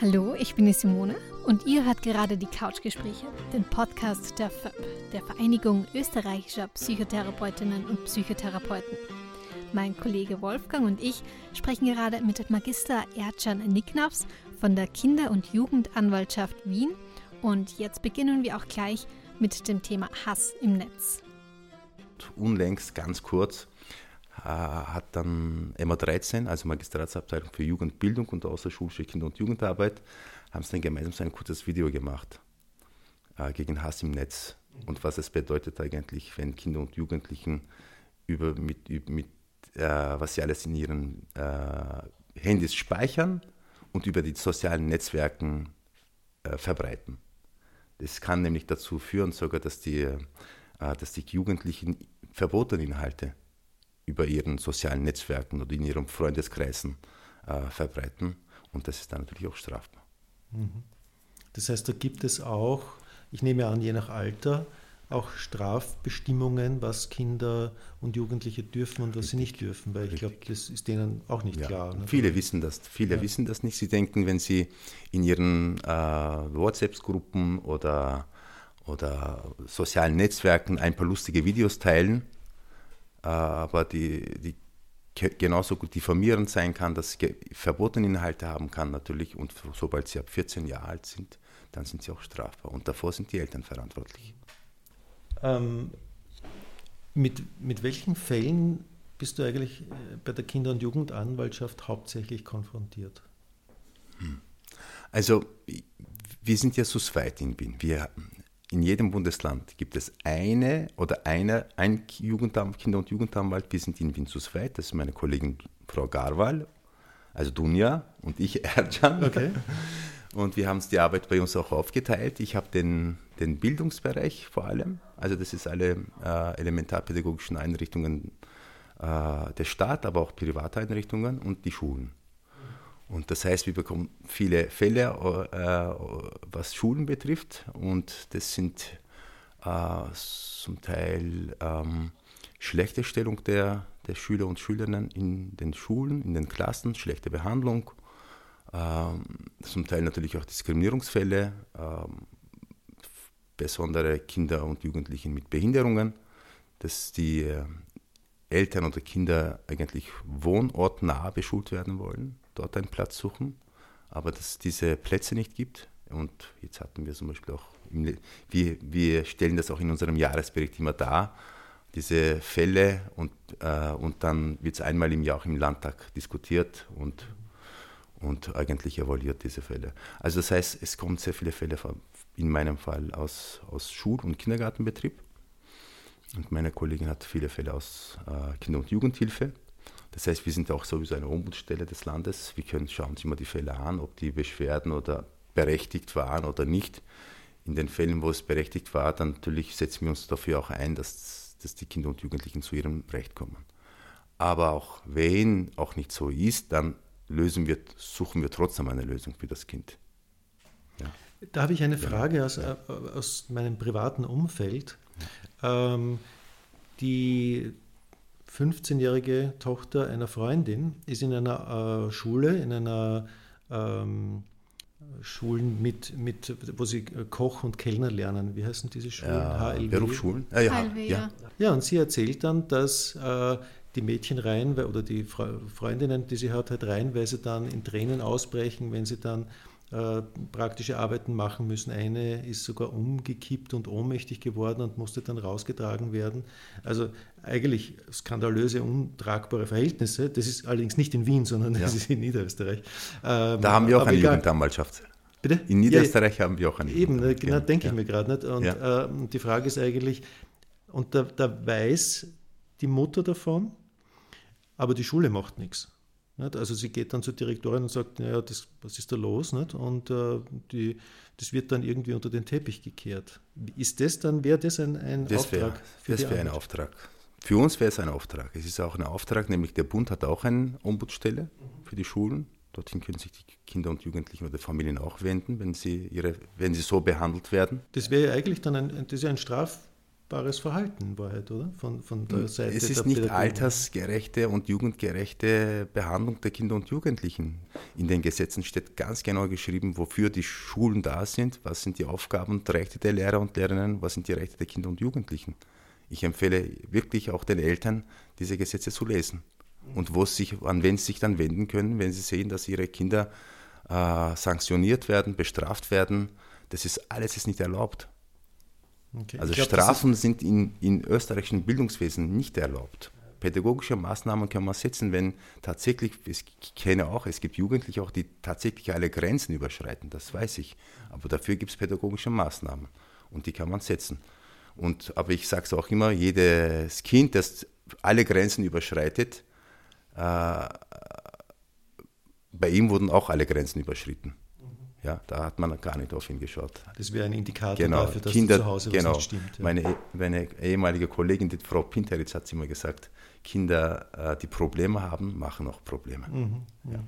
Hallo, ich bin die Simone und ihr hört gerade die Couchgespräche, den Podcast der FÖP, der Vereinigung österreichischer Psychotherapeutinnen und Psychotherapeuten. Mein Kollege Wolfgang und ich sprechen gerade mit Magister Ercan Nicknafs von der Kinder- und Jugendanwaltschaft Wien und jetzt beginnen wir auch gleich mit dem Thema Hass im Netz. Unlängst, ganz kurz, hat dann MA13, also Magistratsabteilung für Jugendbildung und außerschulische Kinder- und Jugendarbeit, haben sie dann gemeinsam so ein kurzes Video gemacht äh, gegen Hass im Netz und was es bedeutet eigentlich, wenn Kinder und Jugendlichen über mit, mit äh, was sie alles in ihren äh, Handys speichern und über die sozialen Netzwerken äh, verbreiten. Das kann nämlich dazu führen, sogar, dass die, äh, dass die Jugendlichen verbotene Inhalte über ihren sozialen Netzwerken oder in ihren Freundeskreisen äh, verbreiten. Und das ist dann natürlich auch strafbar. Mhm. Das heißt, da gibt es auch, ich nehme an, je nach Alter, auch Strafbestimmungen, was Kinder und Jugendliche dürfen und was Richtig. sie nicht dürfen, weil ich glaube, das ist denen auch nicht ja. klar. Ne? Viele wissen das, viele ja. wissen das nicht. Sie denken, wenn sie in ihren äh, WhatsApp-Gruppen oder, oder sozialen Netzwerken ein paar lustige Videos teilen, aber die, die genauso gut diffamierend sein kann, dass es verbotene Inhalte haben kann natürlich und sobald sie ab 14 Jahre alt sind, dann sind sie auch strafbar und davor sind die Eltern verantwortlich. Ähm, mit, mit welchen Fällen bist du eigentlich äh, bei der Kinder- und Jugendanwaltschaft hauptsächlich konfrontiert? Hm. Also wir sind ja so zweit in Wien. Wir in jedem Bundesland gibt es eine oder eine, ein Jugendam, Kinder- und Jugendanwalt. Wir sind in Wien zu zweit. Das ist meine Kollegin Frau Garwal, also Dunja und ich, Ercan. Okay. Und wir haben die Arbeit bei uns auch aufgeteilt. Ich habe den, den Bildungsbereich vor allem. Also das ist alle äh, elementarpädagogischen Einrichtungen äh, der Staat, aber auch Privateinrichtungen und die Schulen. Und das heißt, wir bekommen viele Fälle, äh, was Schulen betrifft. Und das sind äh, zum Teil ähm, schlechte Stellung der, der Schüler und Schülerinnen in den Schulen, in den Klassen, schlechte Behandlung. Ähm, zum Teil natürlich auch Diskriminierungsfälle, ähm, besondere Kinder und Jugendliche mit Behinderungen, dass die äh, Eltern oder Kinder eigentlich wohnortnah beschult werden wollen dort einen Platz suchen, aber dass es diese Plätze nicht gibt. Und jetzt hatten wir zum Beispiel auch, im, wir, wir stellen das auch in unserem Jahresbericht immer dar, diese Fälle und, äh, und dann wird es einmal im Jahr auch im Landtag diskutiert und, und eigentlich evaluiert diese Fälle. Also das heißt, es kommen sehr viele Fälle, in meinem Fall aus, aus Schul- und Kindergartenbetrieb. Und meine Kollegin hat viele Fälle aus äh, Kinder- und Jugendhilfe. Das heißt, wir sind auch sowieso eine Ombudsstelle des Landes. Wir können schauen uns immer die Fälle an, ob die Beschwerden oder berechtigt waren oder nicht. In den Fällen, wo es berechtigt war, dann natürlich setzen wir uns dafür auch ein, dass, dass die Kinder und Jugendlichen zu ihrem Recht kommen. Aber auch wenn auch nicht so ist, dann lösen wir, suchen wir trotzdem eine Lösung für das Kind. Ja. Da habe ich eine Frage ja. aus, äh, aus meinem privaten Umfeld. Ähm, die 15-jährige Tochter einer Freundin ist in einer äh, Schule, in einer ähm, Schulen mit, mit, wo sie Koch und Kellner lernen. Wie heißen diese Schulen? Ja, HLW. Berufsschulen? Ah, ja. HLW, ja. ja, und sie erzählt dann, dass äh, die Mädchen rein oder die Freundinnen, die sie hat, halt reihenweise dann in Tränen ausbrechen, wenn sie dann äh, praktische Arbeiten machen müssen. Eine ist sogar umgekippt und ohnmächtig geworden und musste dann rausgetragen werden. Also eigentlich skandalöse, untragbare Verhältnisse. Das ist allerdings nicht in Wien, sondern das ist in Niederösterreich. Ähm, da haben wir auch eine egal. Jugendanwaltschaft. Bitte? In Niederösterreich ja, haben wir auch eine Eben, genau, denke ja. ich mir gerade nicht. Und ja. äh, die Frage ist eigentlich, und da, da weiß die Mutter davon, aber die Schule macht nichts. Nicht? Also sie geht dann zur Direktorin und sagt, naja, das, was ist da los? Nicht? Und äh, die, das wird dann irgendwie unter den Teppich gekehrt. Ist das dann, wäre das ein, ein das Auftrag? Wär, für das wäre ein Auftrag. Für uns wäre es ein Auftrag. Es ist auch ein Auftrag, nämlich der Bund hat auch eine Ombudsstelle für die Schulen. Dorthin können sich die Kinder und Jugendlichen oder Familien auch wenden, wenn sie, ihre, wenn sie so behandelt werden. Das wäre ja eigentlich dann ein, das ist ja ein Straf, strafbares Verhalten in Wahrheit, oder? Von, von der Seite es ist nicht altersgerechte und jugendgerechte Behandlung der Kinder und Jugendlichen. In den Gesetzen steht ganz genau geschrieben, wofür die Schulen da sind, was sind die Aufgaben und Rechte der Lehrer und Lehrerinnen, was sind die Rechte der Kinder und Jugendlichen. Ich empfehle wirklich auch den Eltern, diese Gesetze zu lesen und wo sich, an wen sie sich dann wenden können, wenn sie sehen, dass ihre Kinder äh, sanktioniert werden, bestraft werden. Das ist alles ist nicht erlaubt. Okay. Also glaub, Strafen sind in, in österreichischen Bildungswesen nicht erlaubt. Pädagogische Maßnahmen kann man setzen, wenn tatsächlich, ich kenne auch, es gibt Jugendliche auch, die tatsächlich alle Grenzen überschreiten, das weiß ich. Aber dafür gibt es pädagogische Maßnahmen und die kann man setzen. Und, aber ich sage es auch immer, jedes Kind, das alle Grenzen überschreitet, äh, bei ihm wurden auch alle Grenzen überschritten. Ja, da hat man gar nicht auf ihn geschaut. Das wäre ein Indikator genau. dafür, dass Kinder, zu Hause genau. was nicht stimmt. Ja. Meine, meine ehemalige Kollegin, die Frau Pinteritz, hat immer gesagt, Kinder, äh, die Probleme haben, machen auch Probleme. Mhm, ja.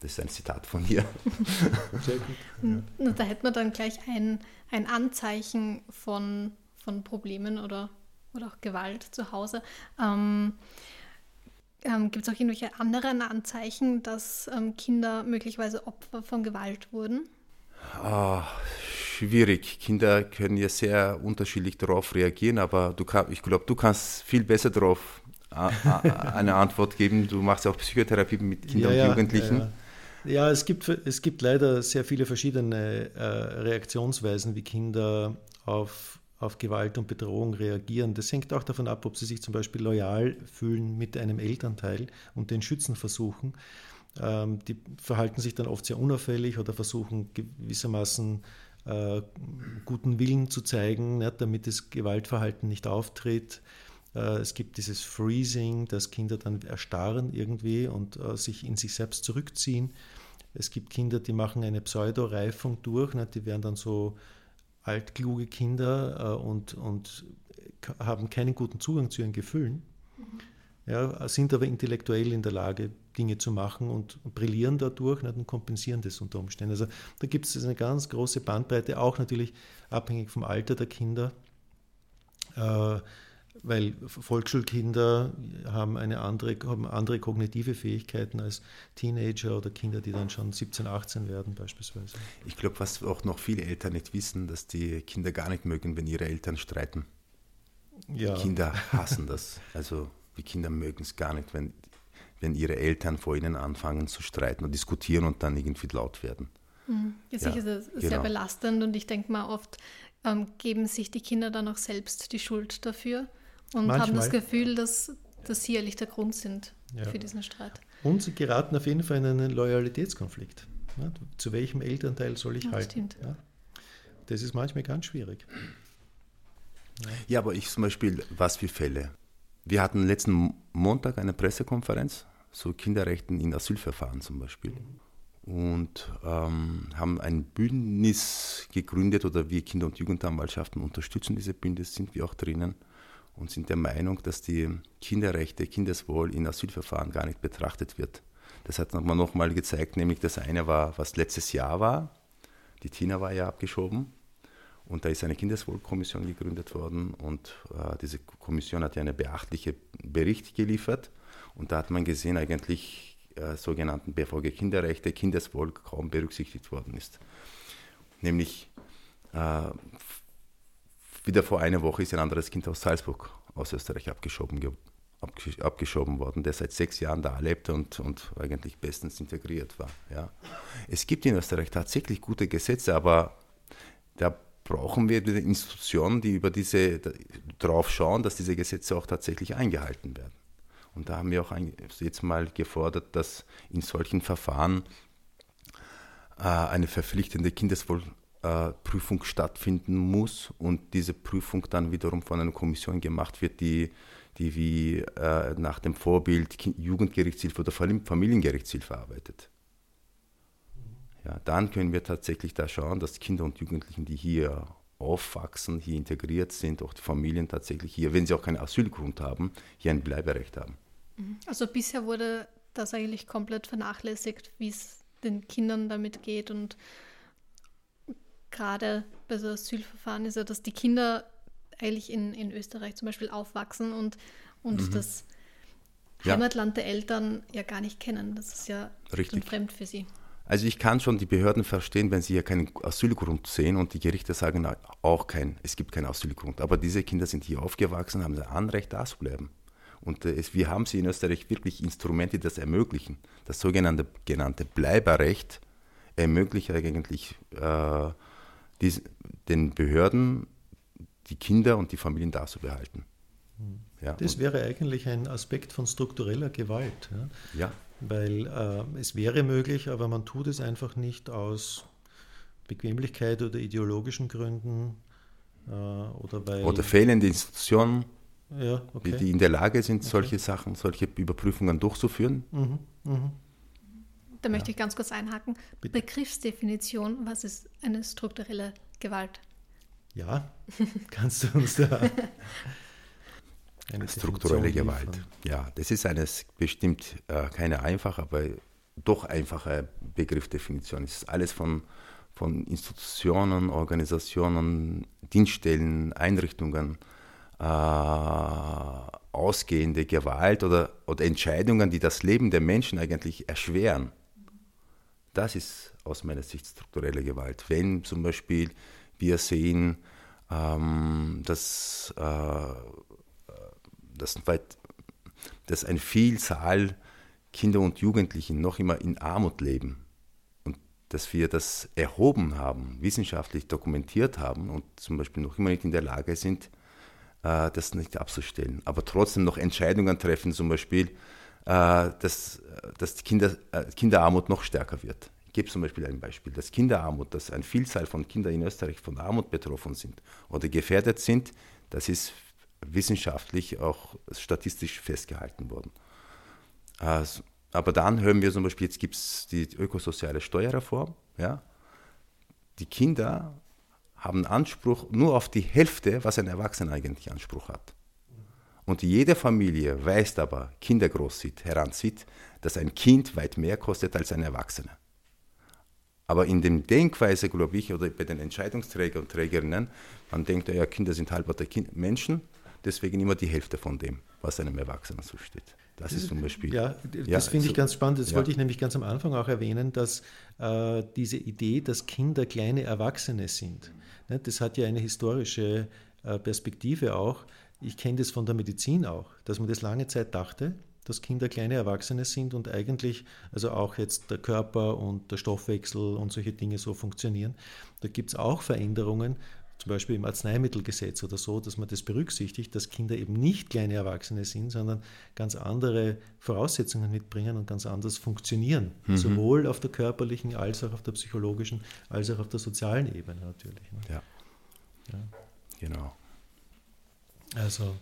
Das ist ein Zitat von ihr. Sehr gut. Ja. Da hätte man dann gleich ein, ein Anzeichen von, von Problemen oder, oder auch Gewalt zu Hause. Ähm, ähm, Gibt es auch irgendwelche anderen Anzeichen, dass ähm, Kinder möglicherweise Opfer von Gewalt wurden? Oh, schwierig. Kinder können ja sehr unterschiedlich darauf reagieren, aber du kann, ich glaube, du kannst viel besser darauf eine Antwort geben. Du machst ja auch Psychotherapie mit Kindern ja, und Jugendlichen. Ja, ja. ja, es, gibt, es gibt leider sehr viele verschiedene äh, Reaktionsweisen, wie Kinder auf auf Gewalt und Bedrohung reagieren. Das hängt auch davon ab, ob sie sich zum Beispiel loyal fühlen mit einem Elternteil und den schützen versuchen. Ähm, die verhalten sich dann oft sehr unauffällig oder versuchen gewissermaßen äh, guten Willen zu zeigen, ne, damit das Gewaltverhalten nicht auftritt. Äh, es gibt dieses Freezing, dass Kinder dann erstarren irgendwie und äh, sich in sich selbst zurückziehen. Es gibt Kinder, die machen eine Pseudoreifung durch, ne, die werden dann so altkluge Kinder äh, und, und haben keinen guten Zugang zu ihren Gefühlen, mhm. ja, sind aber intellektuell in der Lage, Dinge zu machen und brillieren dadurch nicht, und kompensieren das unter Umständen. Also da gibt es eine ganz große Bandbreite, auch natürlich abhängig vom Alter der Kinder. Äh, weil Volksschulkinder haben, eine andere, haben andere kognitive Fähigkeiten als Teenager oder Kinder, die dann schon 17, 18 werden beispielsweise. Ich glaube, was auch noch viele Eltern nicht wissen, dass die Kinder gar nicht mögen, wenn ihre Eltern streiten. Ja. Kinder hassen das. Also die Kinder mögen es gar nicht, wenn, wenn ihre Eltern vor ihnen anfangen zu streiten und diskutieren und dann irgendwie laut werden. Mhm. Ja, sicher ja, ist es genau. sehr belastend und ich denke mal, oft ähm, geben sich die Kinder dann auch selbst die Schuld dafür und Manchmal. haben das Gefühl, dass, dass sie ehrlich der Grund sind ja. für diesen Streit. Und sie geraten auf jeden Fall in einen Loyalitätskonflikt. Ja, zu welchem Elternteil soll ich ja, halten? Ja, das ist manchmal ganz schwierig. Ja. aber ich zum Beispiel, was für Fälle? Wir hatten letzten Montag eine Pressekonferenz zu Kinderrechten in Asylverfahren zum Beispiel. Und ähm, haben ein Bündnis gegründet oder wir Kinder- und Jugendanwaltschaften unterstützen diese Bündnis, sind wir auch drinnen und sind der Meinung, dass die Kinderrechte, Kindeswohl in Asylverfahren gar nicht betrachtet wird. Das hat man nochmal gezeigt, nämlich das eine war, was letztes Jahr war. Die Tina war ja abgeschoben und da ist eine Kindeswohlkommission gegründet worden und äh, diese Kommission hat ja einen beachtlichen Bericht geliefert und da hat man gesehen, eigentlich äh, sogenannten BVG Kinderrechte, Kindeswohl kaum berücksichtigt worden ist. Nämlich äh, wieder vor einer Woche ist ein anderes Kind aus Salzburg, aus Österreich, abgeschoben, abgeschoben worden, der seit sechs Jahren da lebte und, und eigentlich bestens integriert war. Ja. Es gibt in Österreich tatsächlich gute Gesetze, aber da brauchen wir Institutionen, die über diese darauf schauen, dass diese Gesetze auch tatsächlich eingehalten werden. Und da haben wir auch jetzt mal gefordert, dass in solchen Verfahren äh, eine verpflichtende Kindeswohl äh, Prüfung stattfinden muss und diese Prüfung dann wiederum von einer Kommission gemacht wird, die, die wie äh, nach dem Vorbild Jugendgerichtshilfe oder Familiengerichtshilfe arbeitet. Ja, dann können wir tatsächlich da schauen, dass Kinder und Jugendlichen, die hier aufwachsen, hier integriert sind, auch die Familien tatsächlich hier, wenn sie auch keinen Asylgrund haben, hier ein Bleiberecht haben. Mhm. Also bisher wurde das eigentlich komplett vernachlässigt, wie es den Kindern damit geht und gerade bei so Asylverfahren ist ja, dass die Kinder eigentlich in, in Österreich zum Beispiel aufwachsen und, und Mhm. das Ja. Heimatland der Eltern ja gar nicht kennen. Das ist ja Richtig. fremd für sie. Also ich kann schon die Behörden verstehen, wenn sie hier keinen Asylgrund sehen und die Gerichte sagen auch kein, es gibt keinen Asylgrund. Aber diese Kinder sind hier aufgewachsen, haben ein Anrecht, da zu bleiben. Und äh, es, wir haben sie in Österreich wirklich Instrumente, die das ermöglichen. Das sogenannte genannte Bleiberrecht ermöglicht eigentlich äh, dies, den Behörden, die Kinder und die Familien da zu behalten. Ja, Das wäre eigentlich ein Aspekt von struktureller Gewalt. Ja? ja, Weil äh, es wäre möglich, aber man tut es einfach nicht aus Bequemlichkeit oder ideologischen Gründen äh, oder weil. oder fehlende Institutionen, ja, die, okay. die in der Lage sind, solche Sachen, solche Überprüfungen durchzuführen. Mhm, mhm. Da möchte ich ganz kurz einhaken. Bitte. Begriffsdefinition, was ist eine strukturelle Gewalt? Ja, kannst du uns da eine Strukturelle Definition Gewalt. liefern? Ja, das ist eine bestimmt äh, keine einfache, aber doch einfache Begriffdefinition. Es ist alles von, von Institutionen, Organisationen, Dienststellen, Einrichtungen, äh, ausgehende Gewalt oder, oder Entscheidungen, die das Leben der Menschen eigentlich erschweren. Das ist aus meiner Sicht strukturelle Gewalt. Wenn zum Beispiel wir sehen, ähm, dass, äh, dass, dass eine Vielzahl Kinder und Jugendlichen noch immer in Armut leben und dass wir das erhoben haben, wissenschaftlich dokumentiert haben und zum Beispiel noch immer nicht in der Lage sind, äh, das nicht abzustellen, aber trotzdem noch Entscheidungen treffen, zum Beispiel, dass, dass die Kinder, äh, Kinderarmut noch stärker wird. Ich gebe zum Beispiel ein Beispiel, dass Kinderarmut, dass eine Vielzahl von Kindern in Österreich von Armut betroffen sind oder gefährdet sind, das ist wissenschaftlich auch statistisch festgehalten worden. Aber dann hören wir zum Beispiel, jetzt gibt es die ökosoziale Steuerreform. Ja? Die Kinder haben Anspruch nur auf die Hälfte, was ein Erwachsener eigentlich Anspruch hat. Und jede Familie weiß aber, Kinder groß sieht, heranzieht, dass ein Kind weit mehr kostet als ein Erwachsener. Aber in dem Denkweise, glaube ich, oder bei den Entscheidungsträgern und Trägerinnen, man denkt, ja, Kinder sind halberte kind Menschen, deswegen immer die Hälfte von dem, was einem Erwachsenen zusteht. Das ist zum Beispiel. Ja, das Ja, finde ich also- ganz spannend. Das ja. wollte ich nämlich ganz am Anfang auch erwähnen, dass äh, diese Idee, dass Kinder kleine Erwachsene sind, ne, das hat ja eine historische äh, Perspektive auch. Ich kenne das von der Medizin auch, dass man das lange Zeit dachte, dass Kinder kleine Erwachsene sind und eigentlich, also auch jetzt der Körper und der Stoffwechsel und solche Dinge so funktionieren. Da gibt es auch Veränderungen, zum Beispiel im Arzneimittelgesetz oder so, dass man das berücksichtigt, dass Kinder eben nicht kleine Erwachsene sind, sondern ganz andere Voraussetzungen mitbringen und ganz anders funktionieren. Sowohl auf der körperlichen als auch auf der psychologischen, als auch auf der sozialen Ebene natürlich. ne? Ja. Ja. Genau. Also,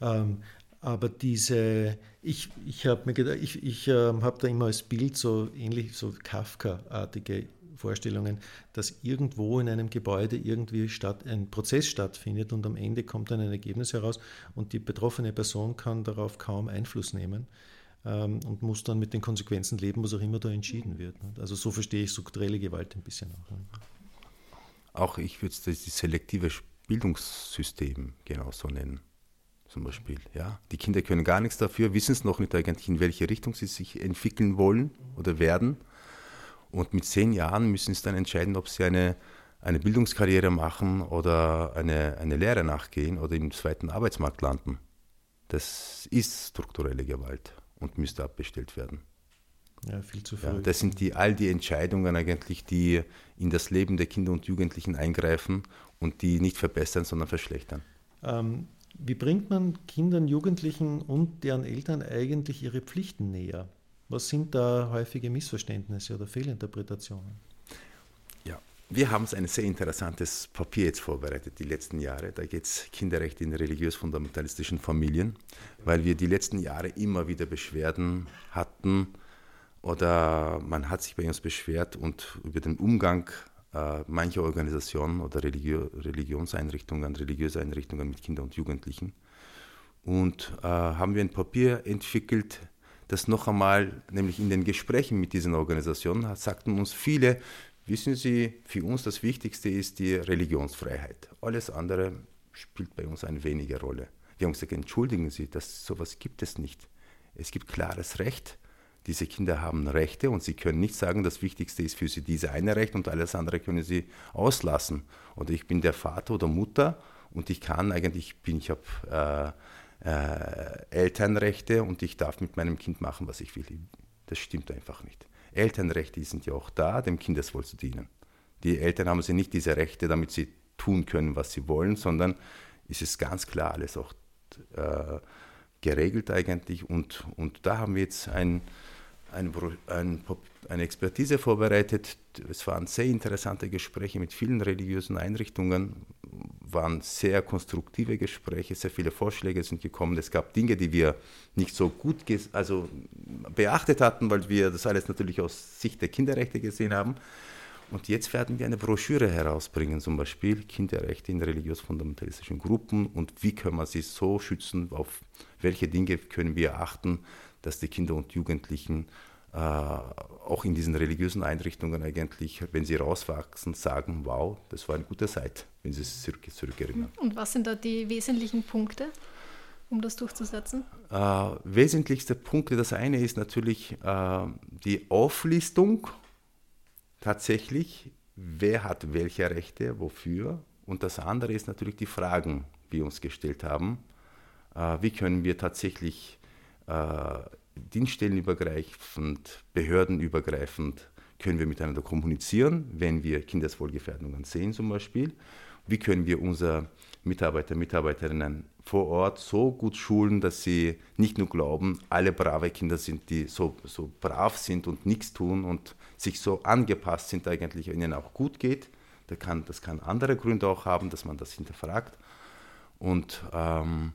ähm, aber diese, ich, ich habe mir gedacht, ich, ich ähm, habe da immer als Bild so ähnlich, so Kafka-artige Vorstellungen, dass irgendwo in einem Gebäude irgendwie statt, ein Prozess stattfindet und am Ende kommt dann ein Ergebnis heraus und die betroffene Person kann darauf kaum Einfluss nehmen ähm, und muss dann mit den Konsequenzen leben, was auch immer da entschieden wird. ne? Also so verstehe ich strukturelle Gewalt ein bisschen auch. Auch ich würde es das selektive Bildungssystem genauso nennen. Zum Beispiel. Ja? Die Kinder können gar nichts dafür, wissen es noch nicht eigentlich, in welche Richtung sie sich entwickeln wollen oder werden. Und mit zehn Jahren müssen sie dann entscheiden, ob sie eine, eine Bildungskarriere machen oder eine, eine Lehre nachgehen oder im zweiten Arbeitsmarkt landen. Das ist strukturelle Gewalt und müsste abbestellt werden. Ja, viel zu früh. Ja, das sind die, all die Entscheidungen eigentlich, die in das Leben der Kinder und Jugendlichen eingreifen und die nicht verbessern, sondern verschlechtern. Ähm, wie bringt man Kindern, Jugendlichen und deren Eltern eigentlich ihre Pflichten näher? Was sind da häufige Missverständnisse oder Fehlinterpretationen? Ja, wir haben ein sehr interessantes Papier jetzt vorbereitet, die letzten Jahre. Da geht es Kinderrecht in religiös-fundamentalistischen Familien, weil wir die letzten Jahre immer wieder Beschwerden hatten oder man hat sich bei uns beschwert und über den Umgang äh, mancher Organisationen oder Religio Religionseinrichtungen, religiöse Einrichtungen mit Kindern und Jugendlichen. Und äh, haben wir ein Papier entwickelt, das noch einmal, nämlich in den Gesprächen mit diesen Organisationen, sagten uns viele, wissen Sie, für uns das Wichtigste ist die Religionsfreiheit. Alles andere spielt bei uns eine wenige Rolle. Wir haben gesagt, entschuldigen Sie, das, sowas gibt es nicht. Es gibt klares Recht. Diese Kinder haben Rechte und sie können nicht sagen, das Wichtigste ist für sie diese eine Recht und alles andere können sie auslassen. Oder ich bin der Vater oder Mutter und ich kann eigentlich, bin, ich habe äh, äh, Elternrechte und ich darf mit meinem Kind machen, was ich will. Das stimmt einfach nicht. Elternrechte sind ja auch da, dem Kindeswohl zu dienen. Die Eltern haben sie nicht diese Rechte, damit sie tun können, was sie wollen, sondern ist es ganz klar alles auch äh, geregelt eigentlich. Und, und da haben wir jetzt ein, ein, ein, eine Expertise vorbereitet. Es waren sehr interessante Gespräche mit vielen religiösen Einrichtungen, waren sehr konstruktive Gespräche, sehr viele Vorschläge sind gekommen. Es gab Dinge, die wir nicht so gut also beachtet hatten, weil wir das alles natürlich aus Sicht der Kinderrechte gesehen haben. Und jetzt werden wir eine Broschüre herausbringen, zum Beispiel Kinderrechte in religiös-fundamentalistischen Gruppen und wie können wir sie so schützen, auf welche Dinge können wir achten, dass die Kinder und Jugendlichen äh, auch in diesen religiösen Einrichtungen eigentlich, wenn sie rauswachsen, sagen, wow, das war eine gute Zeit, wenn sie es zurück, zurückerinnern. Und was sind da die wesentlichen Punkte? um das durchzusetzen? Äh, wesentlichste Punkte, das eine ist natürlich äh, die Auflistung tatsächlich, wer hat welche Rechte, wofür. Und das andere ist natürlich die Fragen, die wir uns gestellt haben. Äh, wie können wir tatsächlich äh, dienststellenübergreifend, behördenübergreifend, können wir miteinander kommunizieren, wenn wir Kindeswohlgefährdungen sehen zum Beispiel. Wie können wir unsere Mitarbeiter, Mitarbeiterinnen vor Ort so gut schulen, dass sie nicht nur glauben, alle brave Kinder sind, die so, so brav sind und nichts tun und sich so angepasst sind, eigentlich ihnen auch gut geht. Das kann, das kann andere Gründe auch haben, dass man das hinterfragt. Und, ähm,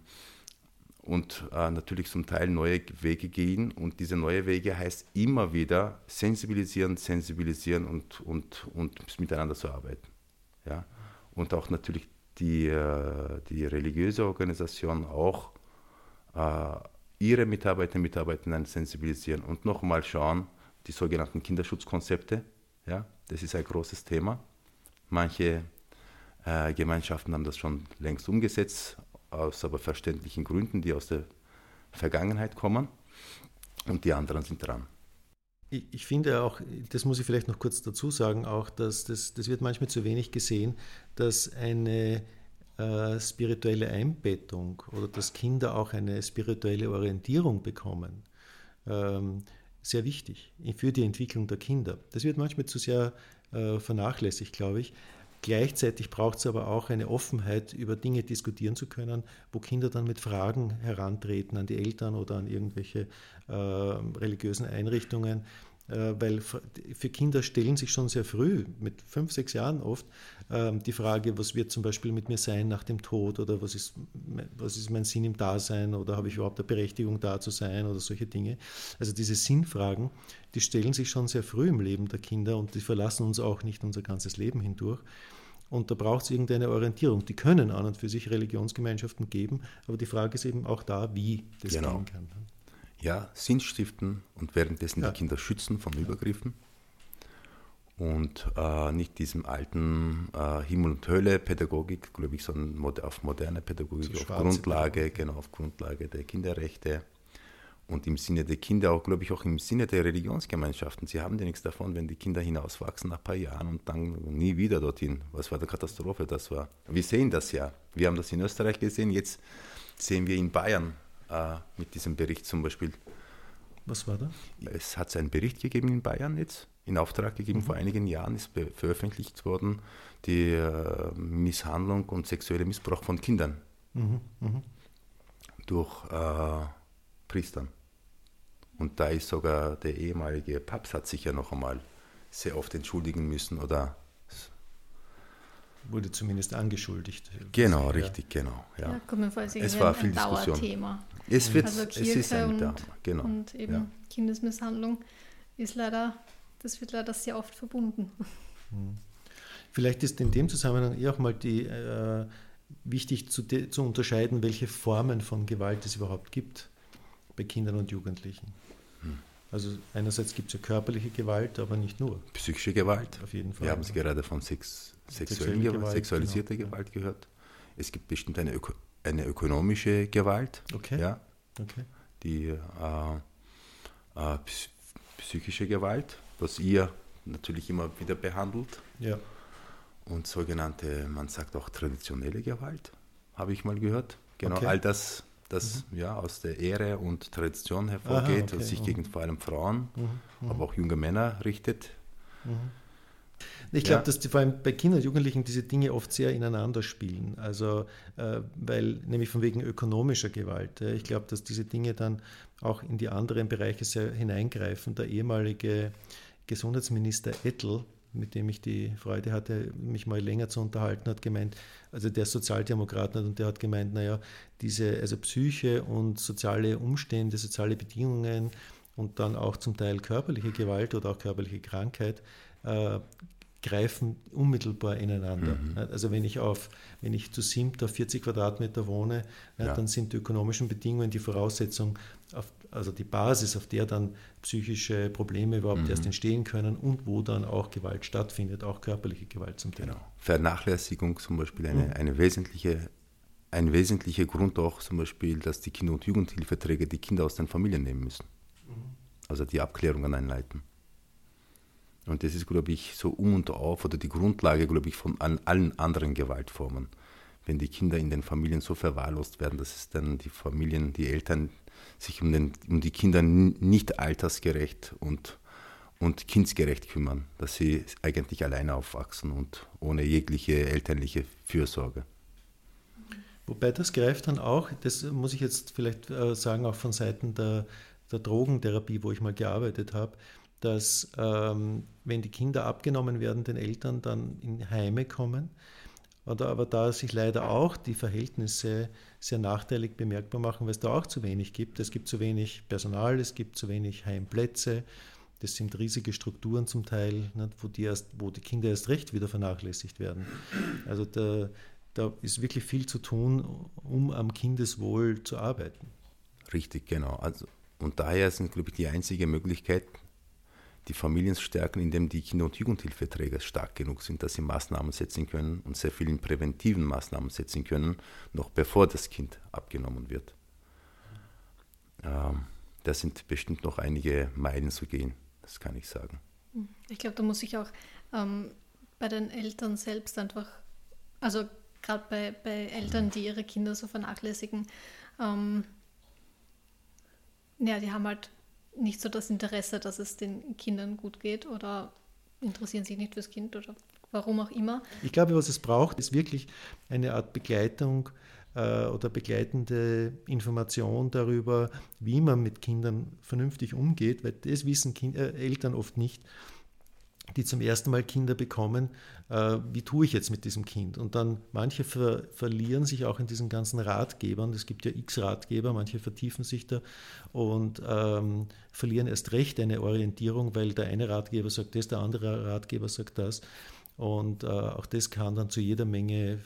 und äh, natürlich zum Teil neue Wege gehen. Und diese neue Wege heißt immer wieder sensibilisieren, sensibilisieren und, und, und miteinander zu arbeiten. Ja? Und auch natürlich die, äh, die religiöse Organisation auch äh, ihre Mitarbeiter und Mitarbeiterinnen sensibilisieren und nochmal schauen, die sogenannten Kinderschutzkonzepte, ja, das ist ein großes Thema. Manche äh, Gemeinschaften haben das schon längst umgesetzt, aus aber verständlichen Gründen, die aus der Vergangenheit kommen, und die anderen sind dran. Ich, finde auch, das muss ich vielleicht noch kurz dazu sagen, auch, dass das, das wird manchmal zu wenig gesehen, dass eine äh, spirituelle Einbettung oder dass Kinder auch eine spirituelle Orientierung bekommen, ähm, sehr wichtig für die Entwicklung der Kinder. Das wird manchmal zu sehr äh, vernachlässigt, glaube ich. Gleichzeitig braucht es aber auch eine Offenheit, über Dinge diskutieren zu können, wo Kinder dann mit Fragen herantreten an die Eltern oder an irgendwelche äh, religiösen Einrichtungen. Äh, weil für Kinder stellen sich schon sehr früh, mit fünf, sechs Jahren oft, ähm, die Frage, was wird zum Beispiel mit mir sein nach dem Tod oder was ist, was ist mein Sinn im Dasein oder habe ich überhaupt eine Berechtigung da zu sein oder solche Dinge. Also diese Sinnfragen, die stellen sich schon sehr früh im Leben der Kinder und die verlassen uns auch nicht unser ganzes Leben hindurch. Und da braucht es irgendeine Orientierung. Die können an und für sich Religionsgemeinschaften geben, aber die Frage ist eben auch da, wie das genau. gehen kann. Ja, Sinn stiften und währenddessen ja. die Kinder schützen von Übergriffen und äh, nicht diesem alten äh, Himmel- und Hölle-Pädagogik, glaube ich, sondern auf moderne Pädagogik, so auf Grundlage, genau, auf Grundlage der Kinderrechte und im Sinne der Kinder, auch glaube ich auch im Sinne der Religionsgemeinschaften. Sie haben ja nichts davon, wenn die Kinder hinauswachsen nach ein paar Jahren und dann nie wieder dorthin. Was war eine Katastrophe das war? Wir sehen das ja. Wir haben das in Österreich gesehen, jetzt sehen wir in Bayern äh, mit diesem Bericht zum Beispiel. Was war da? Es hat einen Bericht gegeben in Bayern jetzt in Auftrag gegeben. Mhm. Vor einigen Jahren ist veröffentlicht worden die äh, Misshandlung und sexuelle Missbrauch von Kindern mhm. Mhm. durch äh, Priestern. Und da ist sogar der ehemalige Papst hat sich ja noch einmal sehr oft entschuldigen müssen oder wurde zumindest angeschuldigt. Genau, richtig, genau. Ja. ja es war viel Diskussion. Es, wird, also Kirche es ist ein und, genau. Und eben ja. Kindesmisshandlung ist leider das wird leider sehr oft verbunden. Hm. Vielleicht ist in dem Zusammenhang eher auch mal die, äh, wichtig zu, zu unterscheiden, welche Formen von Gewalt es überhaupt gibt bei Kindern und Jugendlichen. Hm. Also einerseits gibt es ja körperliche Gewalt, aber nicht nur. Psychische Gewalt. Auf jeden Fall. Wir haben Sie gerade von Sex, sexuellen Gewalt, sexualisierter genau. Gewalt gehört. es gibt bestimmt eine, Öko eine ökonomische Gewalt, Okay. ja, Okay. die äh, äh, ps- psychische Gewalt, was ihr natürlich immer wieder behandelt. Ja. Und sogenannte, man sagt auch traditionelle Gewalt, habe ich mal gehört. Genau, Okay. Mhm. all das, das ja aus der Ehre und Tradition hervorgeht okay, und sich mhm. gegen vor allem Frauen, Mhm. aber auch junge Männer richtet. Ich glaube, Ja. dass die, vor allem bei Kindern und Jugendlichen diese Dinge oft sehr ineinander spielen. Also, äh, weil, nämlich von wegen ökonomischer Gewalt. Ja. Ich glaube, dass diese Dinge dann auch in die anderen Bereiche sehr hineingreifen. Der ehemalige Gesundheitsminister Ettel, mit dem ich die Freude hatte, mich mal länger zu unterhalten, hat gemeint, also der Sozialdemokrat hat, und der hat gemeint, naja, diese, also Psyche und soziale Umstände, soziale Bedingungen und dann auch zum Teil körperliche Gewalt oder auch körperliche Krankheit äh, greifen unmittelbar ineinander. Also wenn ich auf, wenn ich zu auf 40 Quadratmeter wohne, ja, dann sind die ökonomischen Bedingungen die Voraussetzung, auf, also die Basis, auf der dann psychische Probleme überhaupt erst entstehen können und wo dann auch Gewalt stattfindet, auch körperliche Gewalt zum Teil. Genau. Vernachlässigung zum Beispiel eine, Mhm. eine wesentliche, ein wesentlicher Grund auch zum Beispiel, dass die Kinder- und Jugendhilfeträger die Kinder aus den Familien nehmen müssen. Mhm. Also die Abklärungen einleiten. Und das ist, glaube ich, so um und auf oder die Grundlage, glaube ich, von an allen anderen Gewaltformen. Wenn die Kinder in den Familien so verwahrlost werden, dass es dann die Familien, die Eltern sich um, den, um die Kinder nicht altersgerecht und, und kindsgerecht kümmern, dass sie eigentlich alleine aufwachsen und ohne jegliche elterliche Fürsorge. Wobei das greift dann auch, das muss ich jetzt vielleicht äh, sagen, auch von Seiten der, der Drogentherapie, wo ich mal gearbeitet habe, dass ähm, wenn die Kinder abgenommen werden, den Eltern dann in Heime kommen, oder aber da sich leider auch die Verhältnisse sehr nachteilig bemerkbar machen, weil es da auch zu wenig gibt. Es gibt zu wenig Personal, es gibt zu wenig Heimplätze. Das sind riesige Strukturen zum Teil, nicht, wo, die erst, wo die Kinder erst recht wieder vernachlässigt werden. Also da, da ist wirklich viel zu tun, um am Kindeswohl zu arbeiten. Richtig, genau. Also, und daher sind, glaube ich, die einzige Möglichkeit, die Familien stärken, indem die Kinder- und Jugendhilfeträger stark genug sind, dass sie Maßnahmen setzen können und sehr vielen präventiven Maßnahmen setzen können, noch bevor das Kind abgenommen wird. Ähm, da sind bestimmt noch einige Meilen zu gehen, das kann ich sagen. Ich glaube, da muss ich auch ähm, bei den Eltern selbst einfach, also gerade bei, bei Eltern, die ihre Kinder so vernachlässigen, ähm, ja, die haben halt nicht so das Interesse, dass es den Kindern gut geht oder interessieren sich nicht fürs Kind oder warum auch immer. Ich glaube, was es braucht, ist wirklich eine Art Begleitung äh, oder begleitende Information darüber, wie man mit Kindern vernünftig umgeht, weil das wissen kind, äh, Eltern oft nicht, die zum ersten Mal Kinder bekommen, äh, wie tue ich jetzt mit diesem Kind? Und dann manche ver verlieren sich auch in diesen ganzen Ratgebern. Es gibt ja x Ratgeber, manche vertiefen sich da und ähm, verlieren erst recht eine Orientierung, weil der eine Ratgeber sagt das, der andere Ratgeber sagt das. Und äh, auch das kann dann zu jeder Menge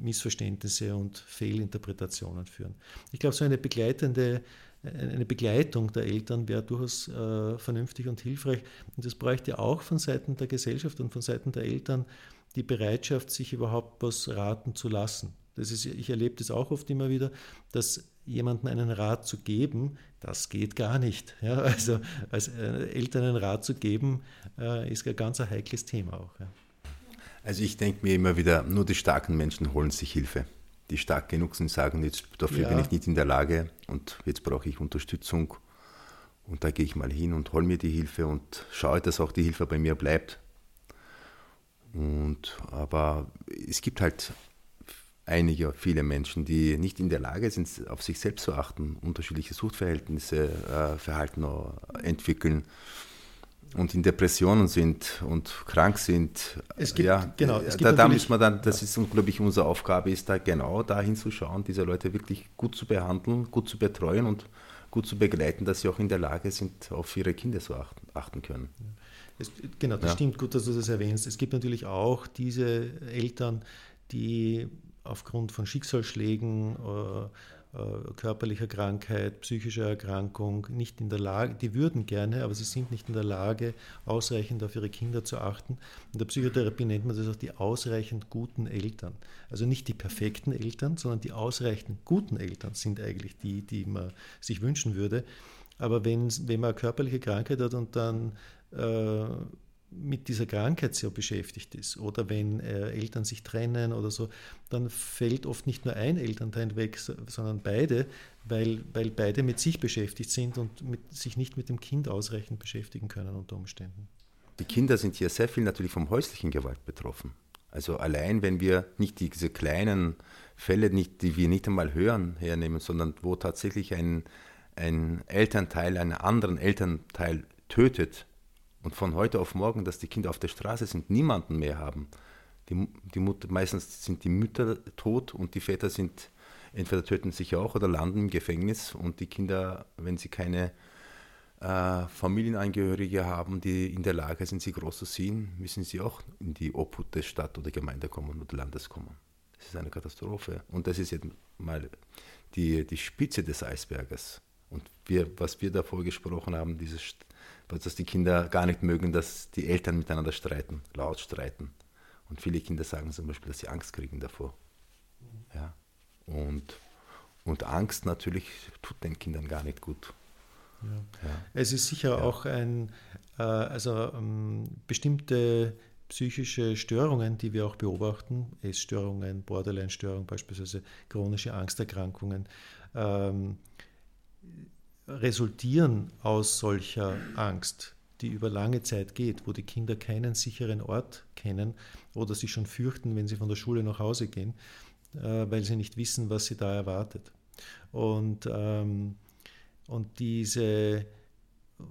Missverständnisse und Fehlinterpretationen führen. Ich glaube, so eine begleitende eine Begleitung der Eltern wäre durchaus äh, vernünftig und hilfreich. Und es bräuchte auch von Seiten der Gesellschaft und von Seiten der Eltern die Bereitschaft, sich überhaupt was raten zu lassen. Das ist, ich erlebe das auch oft immer wieder, dass jemandem einen Rat zu geben, das geht gar nicht. Ja, also als äh, Eltern einen Rat zu geben, äh, ist ein ganz ein heikles Thema auch. Ja. Also ich denke mir immer wieder, nur die starken Menschen holen sich Hilfe. Die stark genug sind, sagen, jetzt dafür Ja. bin ich nicht in der Lage und jetzt brauche ich Unterstützung. Und da gehe ich mal hin und hole mir die Hilfe und schaue, dass auch die Hilfe bei mir bleibt. Und, aber es gibt halt einige, viele Menschen, die nicht in der Lage sind, auf sich selbst zu achten, unterschiedliche Suchtverhältnisse, äh, Verhalten äh, entwickeln und in Depressionen sind und krank sind. Es gibt- ja, genau, es gibt da, da müssen wir dann, das ist, glaube ich, unsere Aufgabe, ist da genau dahin zu schauen, diese Leute wirklich gut zu behandeln, gut zu betreuen und gut zu begleiten, dass sie auch in der Lage sind, auf ihre Kinder zu achten, achten können. Es, genau, das Ja. stimmt gut, dass du das erwähnst. Es gibt natürlich auch diese Eltern, die aufgrund von Schicksalsschlägen äh, körperlicher Krankheit, psychischer Erkrankung nicht in der Lage, die würden gerne, aber sie sind nicht in der Lage, ausreichend auf ihre Kinder zu achten. In der Psychotherapie nennt man das auch die ausreichend guten Eltern. Also nicht die perfekten Eltern, sondern die ausreichend guten Eltern sind eigentlich die, die man sich wünschen würde. Aber wenn, wenn man eine körperliche Krankheit hat und dann äh, mit dieser Krankheit sehr beschäftigt ist oder wenn äh, Eltern sich trennen oder so, dann fällt oft nicht nur ein Elternteil weg, sondern beide, weil, weil beide mit sich beschäftigt sind und mit, sich nicht mit dem Kind ausreichend beschäftigen können unter Umständen. Die Kinder sind hier sehr viel natürlich vom häuslichen Gewalt betroffen. Also allein, wenn wir nicht diese kleinen Fälle, nicht, die wir nicht einmal hören, hernehmen, sondern wo tatsächlich ein, ein Elternteil einen anderen Elternteil tötet, und von heute auf morgen, dass die Kinder auf der Straße sind, niemanden mehr haben. Die, die Mutter, meistens sind die Mütter tot und die Väter sind entweder töten sich auch oder landen im Gefängnis und die Kinder, wenn sie keine äh, Familienangehörige haben, die in der Lage sind, sie groß zu ziehen, müssen sie auch in die Obhut der Stadt oder Gemeinde kommen oder Landes kommen. Das ist eine Katastrophe. Und das ist jetzt mal die, die Spitze des Eisberges. Und wir, was wir davor gesprochen haben, dieses dass die Kinder gar nicht mögen, dass die Eltern miteinander streiten, laut streiten. Und viele Kinder sagen zum Beispiel, dass sie Angst kriegen davor. Ja. Und, und Angst natürlich tut den Kindern gar nicht gut. Ja. Ja. Es ist sicher ja. auch ein, äh, also ähm, bestimmte psychische Störungen, die wir auch beobachten, Essstörungen, Borderline-Störungen, beispielsweise chronische Angsterkrankungen, ähm, resultieren aus solcher Angst, die über lange Zeit geht, wo die Kinder keinen sicheren Ort kennen oder sich schon fürchten, wenn sie von der Schule nach Hause gehen, äh, weil sie nicht wissen, was sie da erwartet. Und, ähm, und diese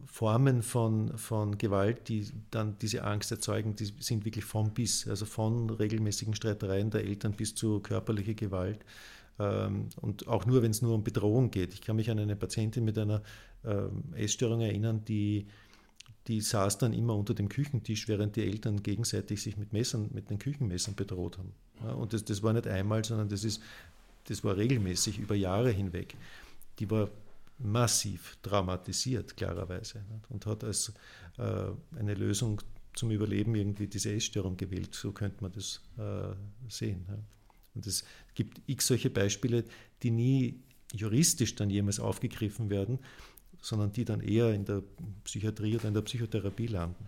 Formen von, von Gewalt, die dann diese Angst erzeugen, die sind wirklich von bis, also von regelmäßigen Streitereien der Eltern bis zu körperlicher Gewalt und auch nur, wenn es nur um Bedrohung geht. Ich kann mich an eine Patientin mit einer ähm, Essstörung erinnern, die, die saß dann immer unter dem Küchentisch, während die Eltern gegenseitig sich mit Messern, mit den Küchenmessern bedroht haben. und das, das war nicht einmal, sondern das, ist, das war regelmäßig über Jahre hinweg. Die war massiv traumatisiert, klarerweise, und hat als äh, eine Lösung zum Überleben irgendwie diese Essstörung gewählt. So könnte man das äh, sehen. Und es gibt x solche Beispiele, die nie juristisch dann jemals aufgegriffen werden, sondern die dann eher in der Psychiatrie oder in der Psychotherapie landen.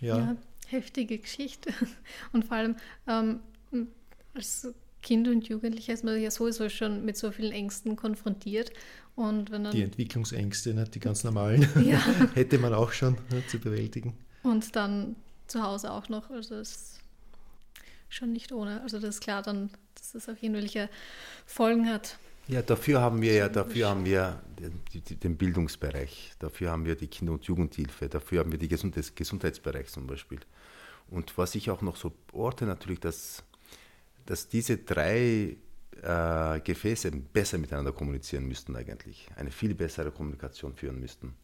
Ja, ja heftige Geschichte. Und vor allem ähm, als Kind und Jugendlicher ist man ja sowieso schon mit so vielen Ängsten konfrontiert. Und wenn dann, die Entwicklungsängste, ne, die ganz normalen, ja. hätte man auch schon ne, zu bewältigen. Und dann zu Hause auch noch. Also es schon nicht ohne. Also das ist klar dann, dass das auf jeden Fall Folgen hat. Ja, dafür haben wir ja, dafür haben wir den, den Bildungsbereich, dafür haben wir die Kinder- und Jugendhilfe, dafür haben wir den Gesundheits Gesundheitsbereich zum Beispiel. Und was ich auch noch so orte natürlich, dass, dass diese drei äh, Gefäße besser miteinander kommunizieren müssten eigentlich, eine viel bessere Kommunikation führen müssten.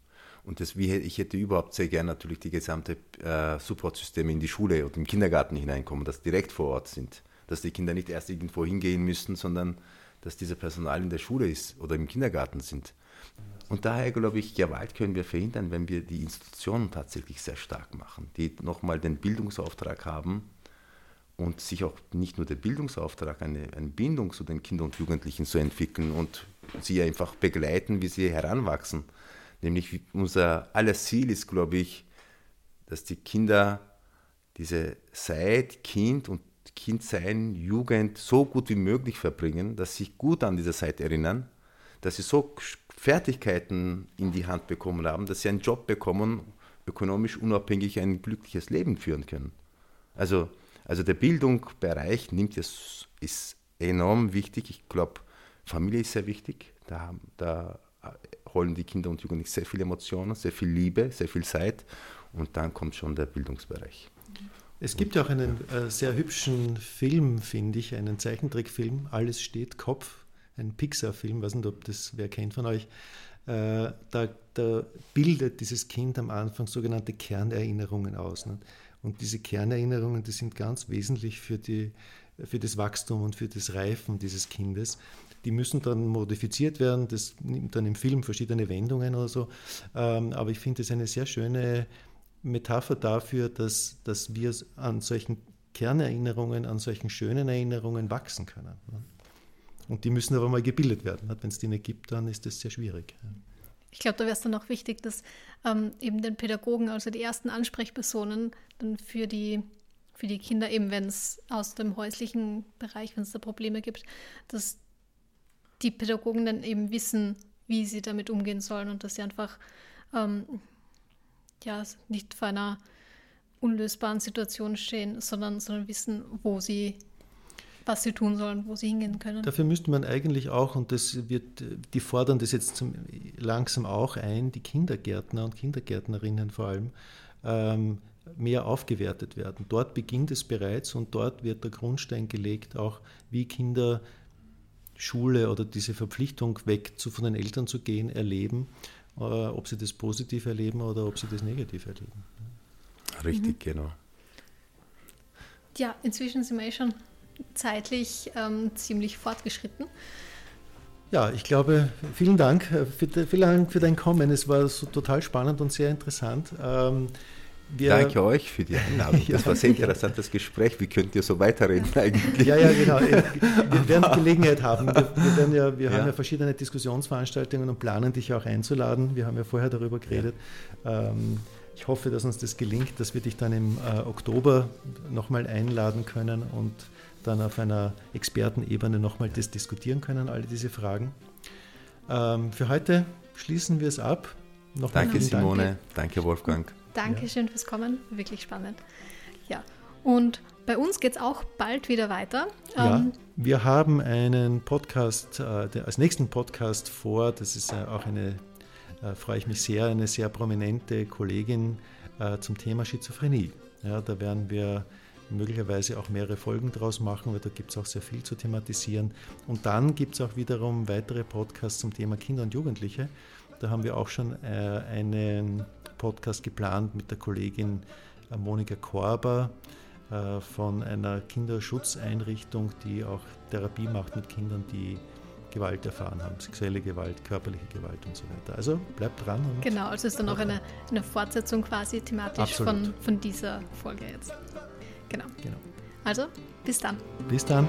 Und das, ich hätte überhaupt sehr gern natürlich die gesamte äh, Supportsysteme in die Schule und im Kindergarten hineinkommen, dass direkt vor Ort sind, dass die Kinder nicht erst irgendwo hingehen müssen, sondern dass dieser Personal in der Schule ist oder im Kindergarten sind. Und daher glaube ich, Gewalt können wir verhindern, wenn wir die Institutionen tatsächlich sehr stark machen, die nochmal den Bildungsauftrag haben und sich auch nicht nur den Bildungsauftrag, eine, eine Bindung zu den Kindern und Jugendlichen zu entwickeln und sie einfach begleiten, wie sie heranwachsen. Nämlich unser alles Ziel ist, glaube ich, dass die Kinder diese Zeit, Kind und Kindsein, Jugend so gut wie möglich verbringen, dass sie sich gut an diese Zeit erinnern, dass sie so Fertigkeiten in die Hand bekommen haben, dass sie einen Job bekommen, ökonomisch unabhängig ein glückliches Leben führen können. Also, also der Bildungsbereich nimmt es, ist enorm wichtig. Ich glaube, Familie ist sehr wichtig. Da, da holen die Kinder und Jugendlichen sehr viele Emotionen, sehr viel Liebe, sehr viel Zeit und dann kommt schon der Bildungsbereich. Es gibt ja auch einen äh, sehr hübschen Film, finde ich, einen Zeichentrickfilm, Alles steht Kopf, ein Pixar-Film, weiß nicht, ob das wer kennt von euch. Äh, da, da, bildet dieses Kind am Anfang sogenannte Kernerinnerungen aus. Ne? Und diese Kernerinnerungen, die sind ganz wesentlich für die für das Wachstum und für das Reifen dieses Kindes. Die müssen dann modifiziert werden, das nimmt dann im Film verschiedene Wendungen oder so. Ähm, aber ich finde es eine sehr schöne Metapher dafür, dass, dass wir an solchen Kernerinnerungen, an solchen schönen Erinnerungen wachsen können. Ne? Und die müssen aber mal gebildet werden. Wenn es die nicht gibt, dann ist das sehr schwierig. Ich glaube, da wäre es dann auch wichtig, dass ähm, eben den Pädagogen, also die ersten Ansprechpersonen, dann für die, für die Kinder, eben wenn es aus dem häuslichen Bereich, wenn es da Probleme gibt, dass die Pädagogen dann eben wissen, wie sie damit umgehen sollen und dass sie einfach ähm, ja, nicht vor einer unlösbaren Situation stehen, sondern, sondern wissen, wo sie was sie tun sollen, wo sie hingehen können. Dafür müsste man eigentlich auch, und das wird, die fordern das jetzt zum, langsam auch ein, die Kindergärtner und Kindergärtnerinnen vor allem, ähm, mehr aufgewertet werden. Dort beginnt es bereits und dort wird der Grundstein gelegt, auch wie Kinder Schule oder diese Verpflichtung weg zu, von den Eltern zu gehen, erleben, äh, ob sie das positiv erleben oder ob sie das negativ erleben. Richtig, mhm. genau. Ja, inzwischen sind wir eh schon zeitlich ähm, ziemlich fortgeschritten. Ja, ich glaube, vielen Dank äh, für, vielen Dank für dein Kommen. Es war so total spannend und sehr interessant. Ähm, wir, Danke euch für die Einladung. Das war ein sehr interessantes Gespräch. Wie könnt ihr so weiterreden eigentlich? Ja, ja, genau. Wir werden Gelegenheit haben. Wir, wir, ja, wir ja. haben ja verschiedene Diskussionsveranstaltungen und planen dich auch einzuladen. Wir haben ja vorher darüber geredet. Ja. Ähm, ich hoffe, dass uns das gelingt, dass wir dich dann im äh, Oktober nochmal einladen können und dann auf einer Expertenebene nochmal das diskutieren können, alle diese Fragen. Ähm, für heute schließen wir es ab. Nochmal danke Simone, Dank. danke Wolfgang. Dankeschön ja. fürs Kommen, wirklich spannend. Ja, und bei uns geht es auch bald wieder weiter. Ja, ähm, wir haben einen Podcast, äh, der, als nächsten Podcast vor, das ist äh, auch eine, äh, freue ich mich sehr, eine sehr prominente Kollegin äh, zum Thema Schizophrenie. Ja, da werden wir möglicherweise auch mehrere Folgen draus machen, weil da gibt es auch sehr viel zu thematisieren. Und dann gibt es auch wiederum weitere Podcasts zum Thema Kinder und Jugendliche. Da haben wir auch schon äh, einen Podcast geplant mit der Kollegin Monika Korber äh, von einer Kinderschutzeinrichtung, die auch Therapie macht mit Kindern, die Gewalt erfahren haben, sexuelle Gewalt, körperliche Gewalt und so weiter. Also bleibt dran. genau, also ist dann auch eine, eine Fortsetzung quasi thematisch von, von dieser Folge jetzt. Genau. genau. Also, bis dann. Bis dann.